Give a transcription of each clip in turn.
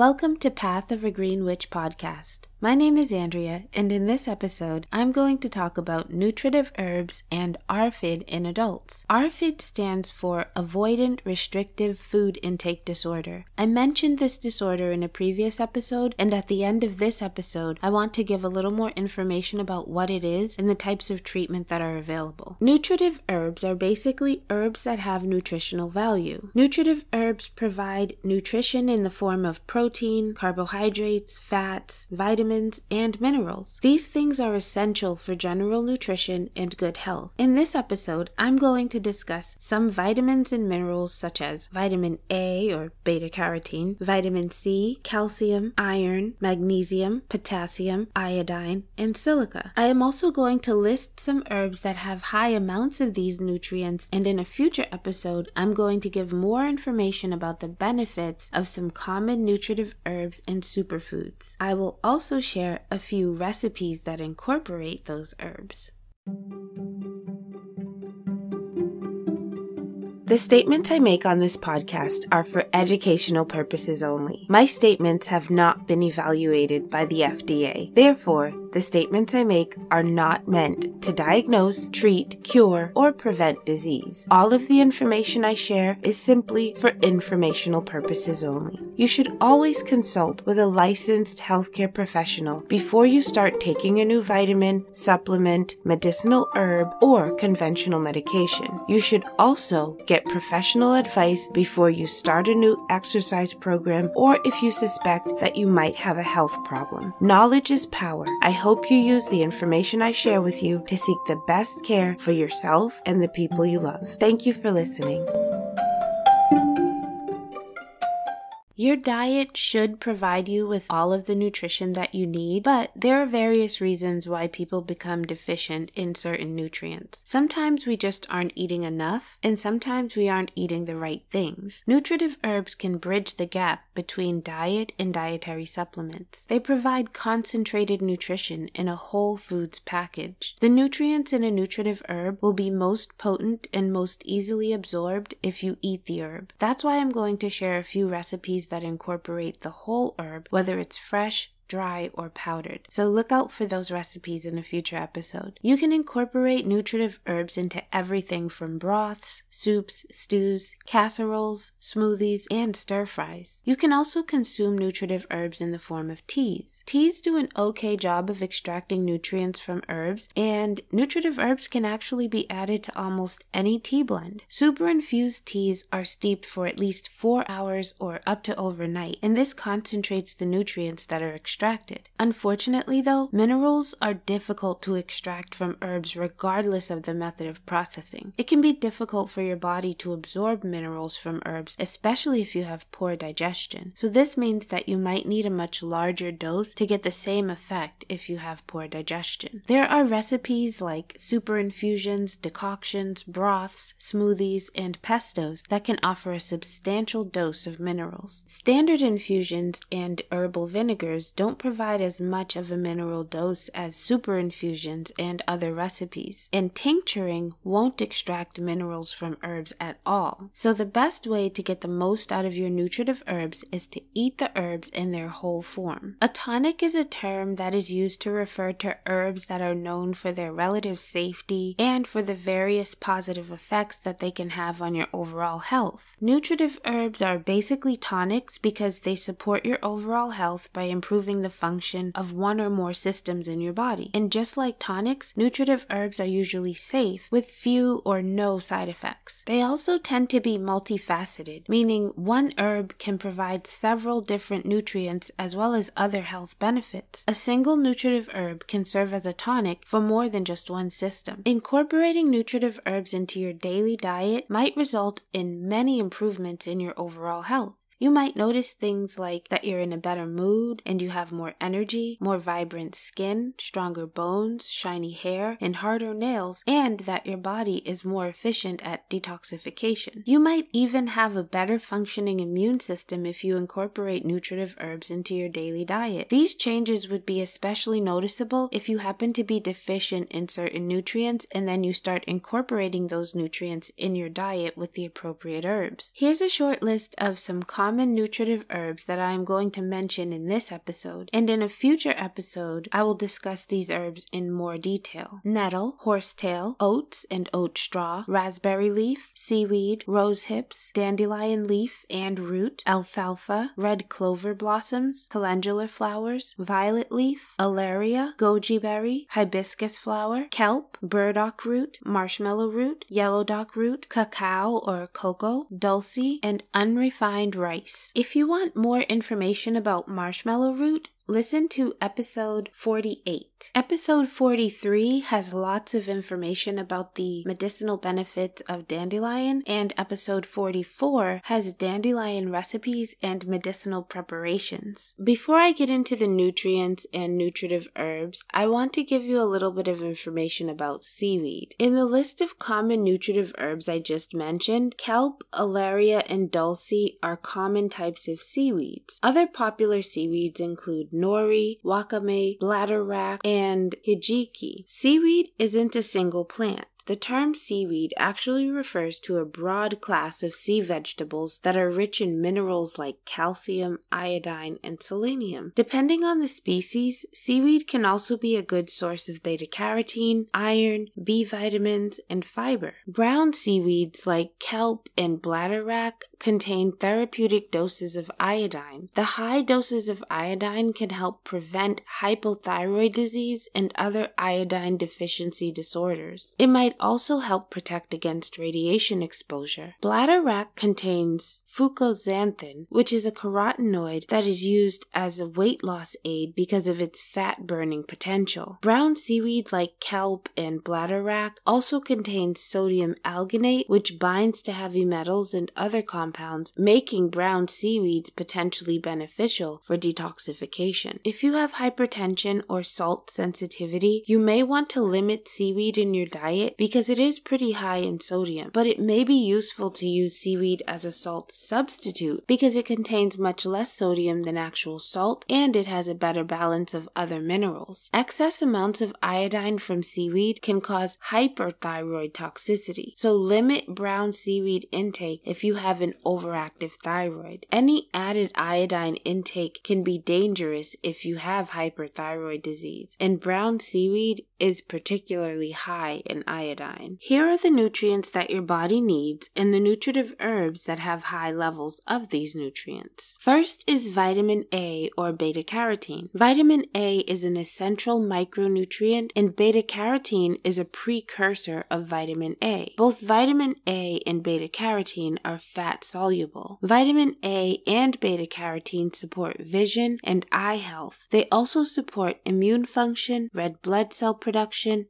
Welcome to Path of a Green Witch podcast. My name is Andrea, and in this episode, I'm going to talk about nutritive herbs and ARFID in adults. ARFID stands for Avoidant Restrictive Food Intake Disorder. I mentioned this disorder in a previous episode, and at the end of this episode, I want to give a little more information about what it is and the types of treatment that are available. Nutritive herbs are basically herbs that have nutritional value. Nutritive herbs provide nutrition in the form of protein, carbohydrates, fats, vitamins, vitamins, and minerals. These things are essential for general nutrition and good health. In this episode, I'm going to discuss some vitamins and minerals such as vitamin A or beta carotene, vitamin C, calcium, iron, magnesium, potassium, iodine, and silica. I am also going to list some herbs that have high amounts of these nutrients, and in a future episode, I'm going to give more information about the benefits of some common nutritive herbs and superfoods. I will also share a few recipes that incorporate those herbs. The statements I make on this podcast are for educational purposes only. My statements have not been evaluated by the FDA. Therefore, the statements I make are not meant to diagnose, treat, cure, or prevent disease. All of the information I share is simply for informational purposes only. You should always consult with a licensed healthcare professional before you start taking a new vitamin, supplement, medicinal herb, or conventional medication. You should also get professional advice before you start a new exercise program or if you suspect that you might have a health problem. Knowledge is power. I hope you use the information I share with you to seek the best care for yourself and the people you love. Thank you for listening. Your diet should provide you with all of the nutrition that you need, but there are various reasons why people become deficient in certain nutrients. Sometimes we just aren't eating enough, and sometimes we aren't eating the right things. Nutritive herbs can bridge the gap between diet and dietary supplements. They provide concentrated nutrition in a whole foods package. The nutrients in a nutritive herb will be most potent and most easily absorbed if you eat the herb. That's why I'm going to share a few recipes that incorporate the whole herb, whether it's fresh, dry, or powdered. So look out for those recipes in a future episode. You can incorporate nutritive herbs into everything from broths, soups, stews, casseroles, smoothies, and stir fries. You can also consume nutritive herbs in the form of teas. Teas do an okay job of extracting nutrients from herbs, and nutritive herbs can actually be added to almost any tea blend. Super infused teas are steeped for at least four hours or up to overnight, and this concentrates the nutrients that are extracted extracted. Unfortunately, though, minerals are difficult to extract from herbs regardless of the method of processing. It can be difficult for your body to absorb minerals from herbs, especially if you have poor digestion. So, this means that you might need a much larger dose to get the same effect if you have poor digestion. There are recipes like super infusions, decoctions, broths, smoothies, and pestos that can offer a substantial dose of minerals. Standard infusions and herbal vinegars don't don't provide as much of a mineral dose as super infusions and other recipes, and tincturing won't extract minerals from herbs at all. So, the best way to get the most out of your nutritive herbs is to eat the herbs in their whole form. A tonic is a term that is used to refer to herbs that are known for their relative safety and for the various positive effects that they can have on your overall health. Nutritive herbs are basically tonics because they support your overall health by improving the function of one or more systems in your body. And just like tonics, nutritive herbs are usually safe with few or no side effects. They also tend to be multifaceted, meaning one herb can provide several different nutrients as well as other health benefits. A single nutritive herb can serve as a tonic for more than just one system. Incorporating nutritive herbs into your daily diet might result in many improvements in your overall health. You might notice things like that you're in a better mood and you have more energy, more vibrant skin, stronger bones, shiny hair, and harder nails, and that your body is more efficient at detoxification. You might even have a better functioning immune system if you incorporate nutritive herbs into your daily diet. These changes would be especially noticeable if you happen to be deficient in certain nutrients and then you start incorporating those nutrients in your diet with the appropriate herbs. Here's a short list of some common common nutritive herbs that I am going to mention in this episode, and in a future episode, I will discuss these herbs in more detail. Nettle, horsetail, oats and oat straw, raspberry leaf, seaweed, rose hips, dandelion leaf and root, alfalfa, red clover blossoms, calendula flowers, violet leaf, alaria, goji berry, hibiscus flower, kelp, burdock root, marshmallow root, yellow dock root, cacao or cocoa, dulse, and unrefined rice. If you want more information about marshmallow root, listen to episode 48. Episode 43 has lots of information about the medicinal benefits of dandelion, and episode 44 has dandelion recipes and medicinal preparations. Before I get into the nutrients and nutritive herbs, I want to give you a little bit of information about seaweed. In the list of common nutritive herbs I just mentioned, kelp, alaria, and dulse are common types of seaweeds. Other popular seaweeds include nori, wakame, bladder bladderwrack, and hijiki. Seaweed isn't a single plant. The term seaweed actually refers to a broad class of sea vegetables that are rich in minerals like calcium, iodine, and selenium. Depending on the species, seaweed can also be a good source of beta carotene, iron, B vitamins, and fiber. Brown seaweeds like kelp and bladderwrack contain therapeutic doses of iodine. The high doses of iodine can help prevent hypothyroid disease and other iodine deficiency disorders. It might also help protect against radiation exposure. Bladderwrack contains fucoxanthin, which is a carotenoid that is used as a weight loss aid because of its fat burning potential. Brown seaweed like kelp and bladderwrack also contains sodium alginate, which binds to heavy metals and other compounds, making brown seaweeds potentially beneficial for detoxification. If you have hypertension or salt sensitivity, you may want to limit seaweed in your diet because it is pretty high in sodium, but it may be useful to use seaweed as a salt substitute because it contains much less sodium than actual salt and it has a better balance of other minerals. Excess amounts of iodine from seaweed can cause hyperthyroid toxicity, so limit brown seaweed intake if you have an overactive thyroid. Any added iodine intake can be dangerous if you have hyperthyroid disease, and brown seaweed is particularly high in iodine. Here are the nutrients that your body needs and the nutritive herbs that have high levels of these nutrients. First is vitamin A or beta carotene. Vitamin A is an essential micronutrient and beta carotene is a precursor of vitamin A. Both vitamin A and beta carotene are fat soluble. Vitamin A and beta carotene support vision and eye health. They also support immune function, red blood cell production,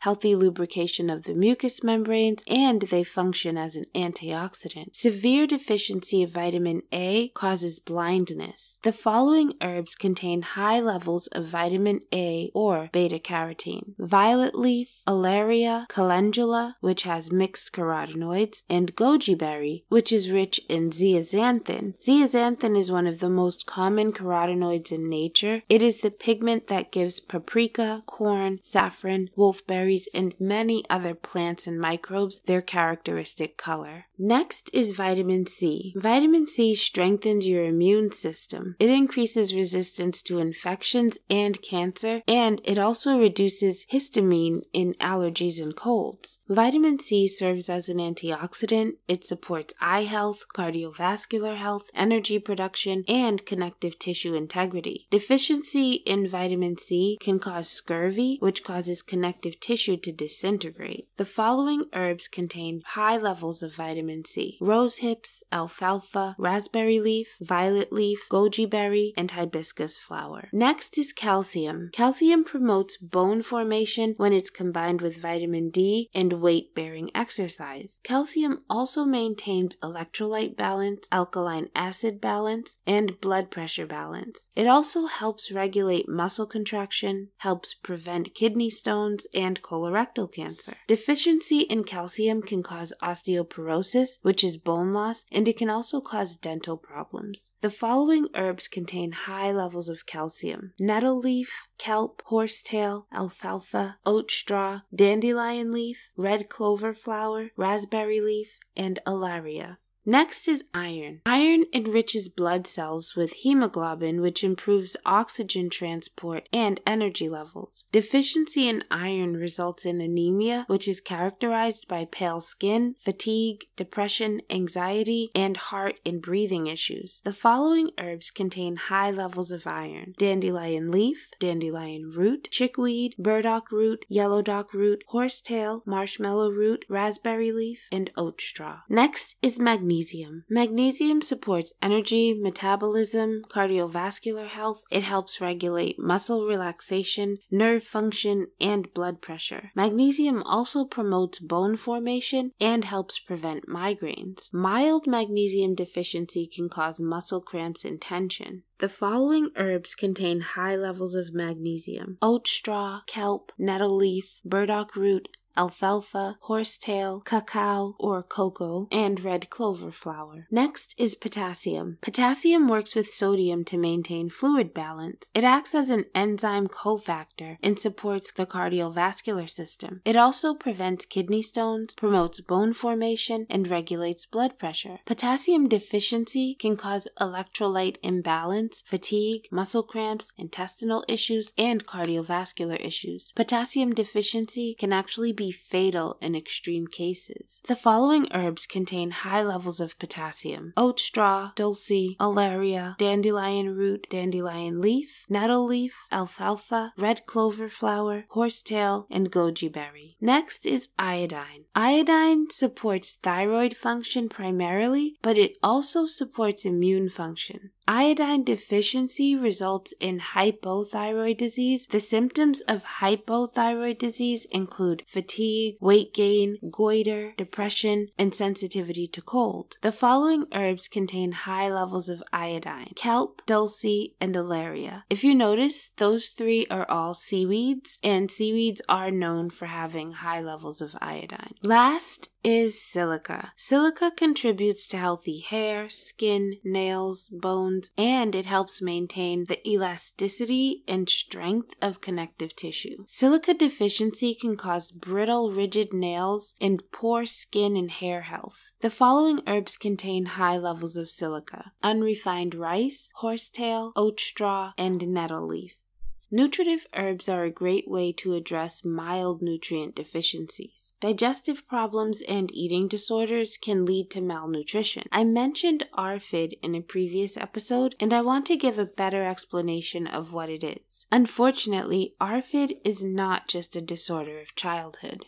healthy lubrication of the mucous membranes, and they function as an antioxidant. Severe deficiency of vitamin A causes blindness. The following herbs contain high levels of vitamin A or beta carotene violet leaf, alaria, calendula, which has mixed carotenoids, and goji berry, which is rich in zeaxanthin. Zeaxanthin is one of the most common carotenoids in nature. It is the pigment that gives paprika, corn, saffron, wolfberries, and many other plants and microbes their characteristic color. Next is vitamin C. Vitamin C strengthens your immune system. It increases resistance to infections and cancer, and it also reduces histamine in allergies and colds. Vitamin C serves as an antioxidant. It supports eye health, cardiovascular health, energy production, and connective tissue integrity. Deficiency in vitamin C can cause scurvy, which causes tissue to disintegrate. The following herbs contain high levels of vitamin C rose hips, alfalfa, raspberry leaf, violet leaf, goji berry, and hibiscus flower. Next is calcium. Calcium promotes bone formation when it's combined with vitamin D and weight bearing exercise. Calcium also maintains electrolyte balance, alkaline acid balance, and blood pressure balance. It also helps regulate muscle contraction, helps prevent kidney stones and colorectal cancer. Deficiency in calcium can cause osteoporosis, which is bone loss, and it can also cause dental problems. The following herbs contain high levels of calcium nettle leaf, kelp, horsetail, alfalfa, oat straw, dandelion leaf, red clover flower, raspberry leaf, and alaria. Next is iron. Iron enriches blood cells with hemoglobin, which improves oxygen transport and energy levels. Deficiency in iron results in anemia, which is characterized by pale skin, fatigue, depression, anxiety, and heart and breathing issues. The following herbs contain high levels of iron dandelion leaf, dandelion root, chickweed, burdock root, yellow dock root, horsetail, marshmallow root, raspberry leaf, and oat straw. Next is magnesium magnesium. Magnesium supports energy, metabolism, cardiovascular health. It helps regulate muscle relaxation, nerve function, and blood pressure. Magnesium also promotes bone formation and helps prevent migraines. Mild magnesium deficiency can cause muscle cramps and tension. The following herbs contain high levels of magnesium oat straw, kelp, nettle leaf, burdock root, alfalfa, horsetail, cacao or cocoa, and red clover flower. Next is potassium. Potassium works with sodium to maintain fluid balance. It acts as an enzyme cofactor and supports the cardiovascular system. It also prevents kidney stones, promotes bone formation, and regulates blood pressure. Potassium deficiency can cause electrolyte imbalance, fatigue, muscle cramps, intestinal issues, and cardiovascular issues. Potassium deficiency can actually be fatal in extreme cases. The following herbs contain high levels of potassium oat straw, dulse, alaria, dandelion root, dandelion leaf, nettle leaf, alfalfa, red clover flower, horsetail, and goji berry. Next is iodine. Iodine supports thyroid function primarily, but it also supports immune function. Iodine deficiency results in hypothyroid disease. The symptoms of hypothyroid disease include fatigue, weight gain, goiter, depression, and sensitivity to cold. The following herbs contain high levels of iodine kelp, dulse, and alaria. If you notice, those three are all seaweeds, and seaweeds are known for having high levels of iodine. Last is silica. Silica contributes to healthy hair, skin, nails, bones, and it helps maintain the elasticity and strength of connective tissue. Silica deficiency can cause brittle, rigid nails and poor skin and hair health. The following herbs contain high levels of silica unrefined rice, horsetail, oat straw, and nettle leaf. Nutritive herbs are a great way to address mild nutrient deficiencies. Digestive problems and eating disorders can lead to malnutrition. I mentioned ARFID in a previous episode, and I want to give a better explanation of what it is. Unfortunately, ARFID is not just a disorder of childhood.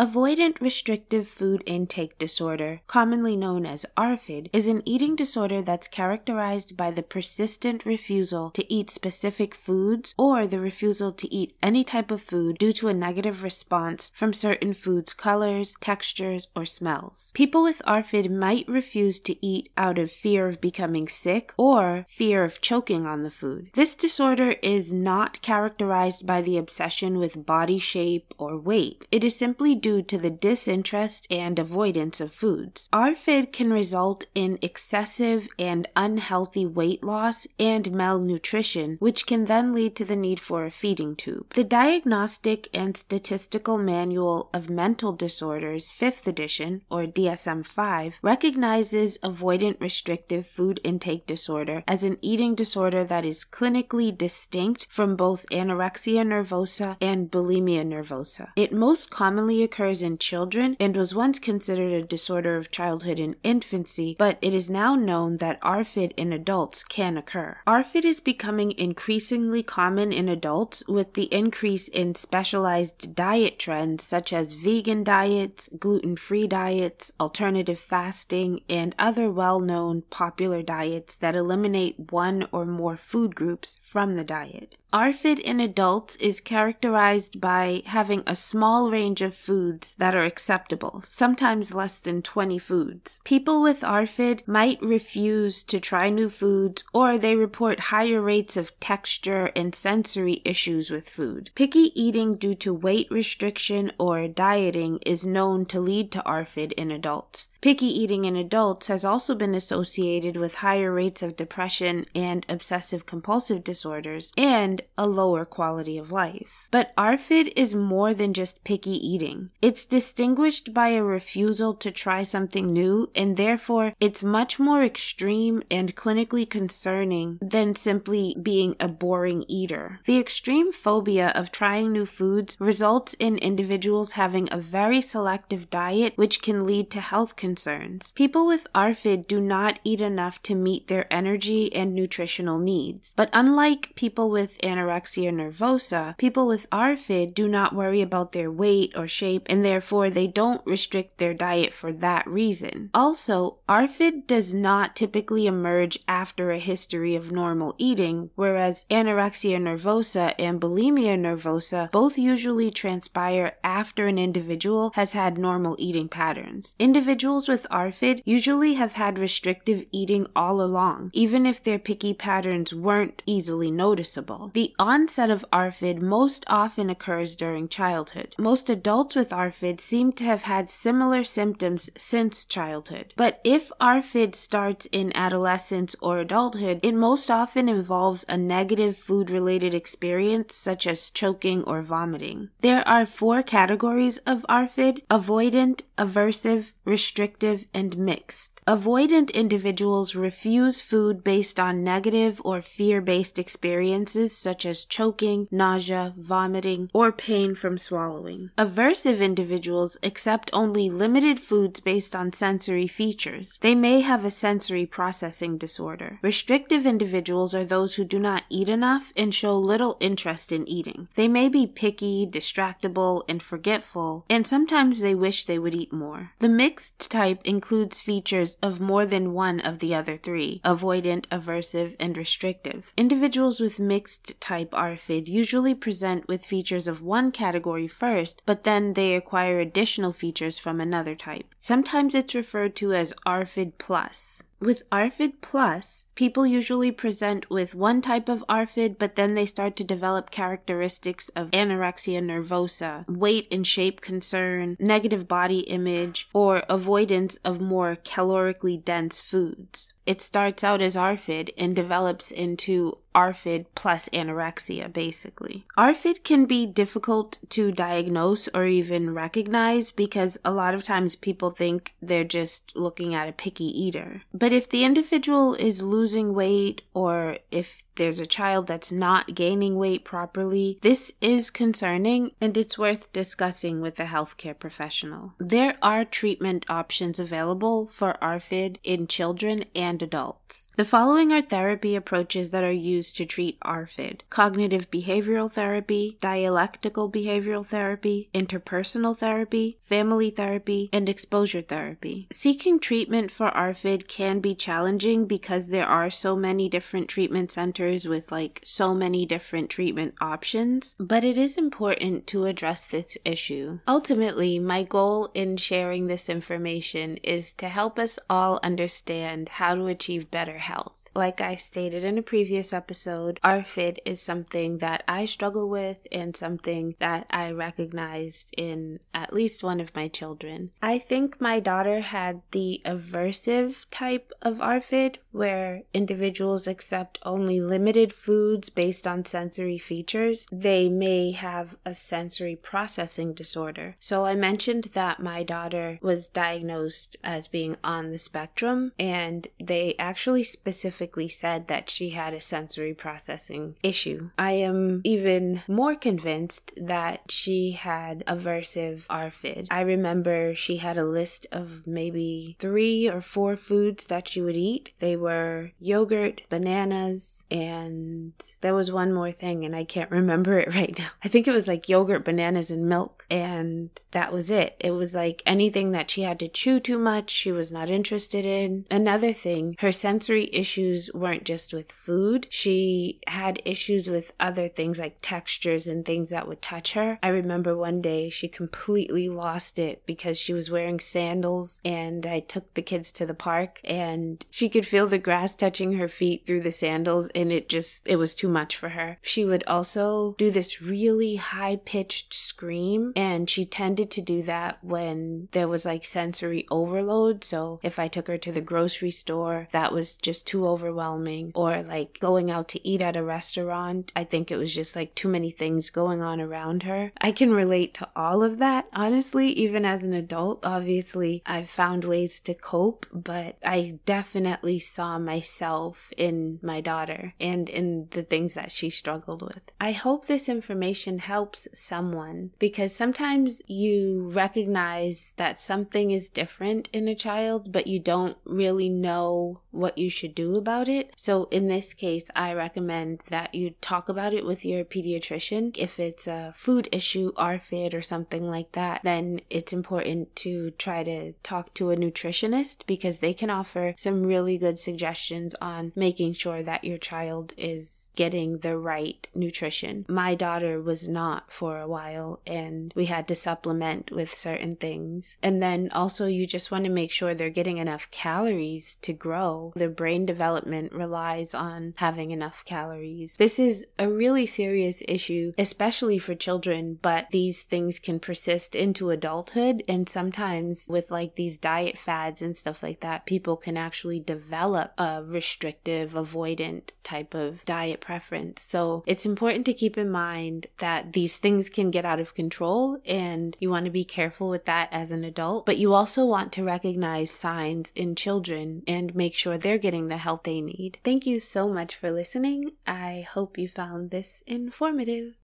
Avoidant restrictive food intake disorder, commonly known as ARFID, is an eating disorder that's characterized by the persistent refusal to eat specific foods or the refusal to eat any type of food due to a negative response from certain foods' colors, textures, or smells. People with ARFID might refuse to eat out of fear of becoming sick or fear of choking on the food. This disorder is not characterized by the obsession with body shape or weight. It is simply due due to the disinterest and avoidance of foods. ARFID can result in excessive and unhealthy weight loss and malnutrition, which can then lead to the need for a feeding tube. The Diagnostic and Statistical Manual of Mental Disorders, 5th edition, or DSM 5, recognizes avoidant restrictive food intake disorder as an eating disorder that is clinically distinct from both anorexia nervosa and bulimia nervosa. It most commonly occurs occurs in children and was once considered a disorder of childhood and infancy, but it is now known that ARFID in adults can occur. ARFID is becoming increasingly common in adults with the increase in specialized diet trends such as vegan diets, gluten free diets, alternative fasting, and other well known popular diets that eliminate one or more food groups from the diet. ARFID in adults is characterized by having a small range of foods that are acceptable, sometimes less than 20 foods. People with ARFID might refuse to try new foods or they report higher rates of texture and sensory issues with food. Picky eating due to weight restriction or dieting is known to lead to ARFID in adults. Picky eating in adults has also been associated with higher rates of depression and obsessive compulsive disorders and a lower quality of life. But ARFID is more than just picky eating. It's distinguished by a refusal to try something new, and therefore it's much more extreme and clinically concerning than simply being a boring eater. The extreme phobia of trying new foods results in individuals having a very selective diet, which can lead to health concerns. People with ARFID do not eat enough to meet their energy and nutritional needs. But unlike people with anorexia nervosa, people with ARFID do not worry about their weight or shape and therefore they don't restrict their diet for that reason. Also, ARFID does not typically emerge after a history of normal eating, whereas anorexia nervosa and bulimia nervosa both usually transpire after an individual has had normal eating patterns. Individuals with ARFID usually have had restrictive eating all along, even if their picky patterns weren't easily noticeable. The onset of ARFID most often occurs during childhood. Most adults with ARFID seem to have had similar symptoms since childhood. But if ARFID starts in adolescence or adulthood, it most often involves a negative food related experience such as choking or vomiting. There are four categories of ARFID avoidant, aversive, restrictive, and mixed. Avoidant individuals refuse food based on negative or fear based experiences such as choking, nausea, vomiting, or pain from swallowing. Aversive individuals accept only limited foods based on sensory features. They may have a sensory processing disorder. Restrictive individuals are those who do not eat enough and show little interest in eating. They may be picky, distractible, and forgetful, and sometimes they wish they would eat more. The mixed type includes features of more than one of the other three avoidant, aversive, and restrictive. Individuals with mixed type ARFID usually present with features of one category first, but then they acquire additional features from another type. Sometimes it's referred to as ARFID plus. With ARFID Plus, people usually present with one type of ARFID, but then they start to develop characteristics of anorexia nervosa, weight and shape concern, negative body image, or avoidance of more calorically dense foods. It starts out as ARFID and develops into ARFID plus anorexia, basically. ARFID can be difficult to diagnose or even recognize because a lot of times people think they're just looking at a picky eater. But if the individual is losing weight or if there's a child that's not gaining weight properly, this is concerning and it's worth discussing with a healthcare professional. There are treatment options available for ARFID in children and adults. The following are therapy approaches that are used to treat ARFID cognitive behavioral therapy, dialectical behavioral therapy, interpersonal therapy, family therapy, and exposure therapy. Seeking treatment for ARFID can be challenging because there are so many different treatment centers with like so many different treatment options, but it is important to address this issue. Ultimately, my goal in sharing this information is to help us all understand how to achieve better health. Like I stated in a previous episode, ARFID is something that I struggle with and something that I recognized in at least one of my children. I think my daughter had the aversive type of ARFID, where individuals accept only limited foods based on sensory features. They may have a sensory processing disorder. So I mentioned that my daughter was diagnosed as being on the spectrum, and they actually specifically specifically said that she had a sensory processing issue. I am even more convinced that she had aversive ARFID. I remember she had a list of maybe three or four foods that she would eat. They were yogurt, bananas, and there was one more thing, and I can't remember it right now. I think it was like yogurt, bananas, and milk, and that was it. It was like anything that she had to chew too much, she was not interested in. Another thing, her sensory issues issues weren't just with food. She had issues with other things like textures and things that would touch her. I remember one day she completely lost it because she was wearing sandals and I took the kids to the park and she could feel the grass touching her feet through the sandals and it just, it was too much for her. She would also do this really high pitched scream and she tended to do that when there was like sensory overload. So if I took her to the grocery store, that was just too overwhelming or like going out to eat at a restaurant. I think it was just like too many things going on around her. I can relate to all of that, honestly, even as an adult. Obviously, I've found ways to cope, but I definitely saw myself in my daughter and in the things that she struggled with. I hope this information helps someone because sometimes you recognize that something is different in a child, but you don't really know what you should do about it. So in this case, I recommend that you talk about it with your pediatrician. If it's a food issue, ARFID or something like that, then it's important to try to talk to a nutritionist because they can offer some really good suggestions on making sure that your child is getting the right nutrition. My daughter was not for a while and we had to supplement with certain things. And then also you just want to make sure they're getting enough calories to grow. Their brain development relies on having enough calories. This is a really serious issue, especially for children, but these things can persist into adulthood. And sometimes with like these diet fads and stuff like that, people can actually develop a restrictive, avoidant type of diet preference. So it's important to keep in mind that these things can get out of control and you want to be careful with that as an adult, but you also want to recognize signs in children and make sure they're getting the help they need. Thank you so much for listening. I hope you found this informative.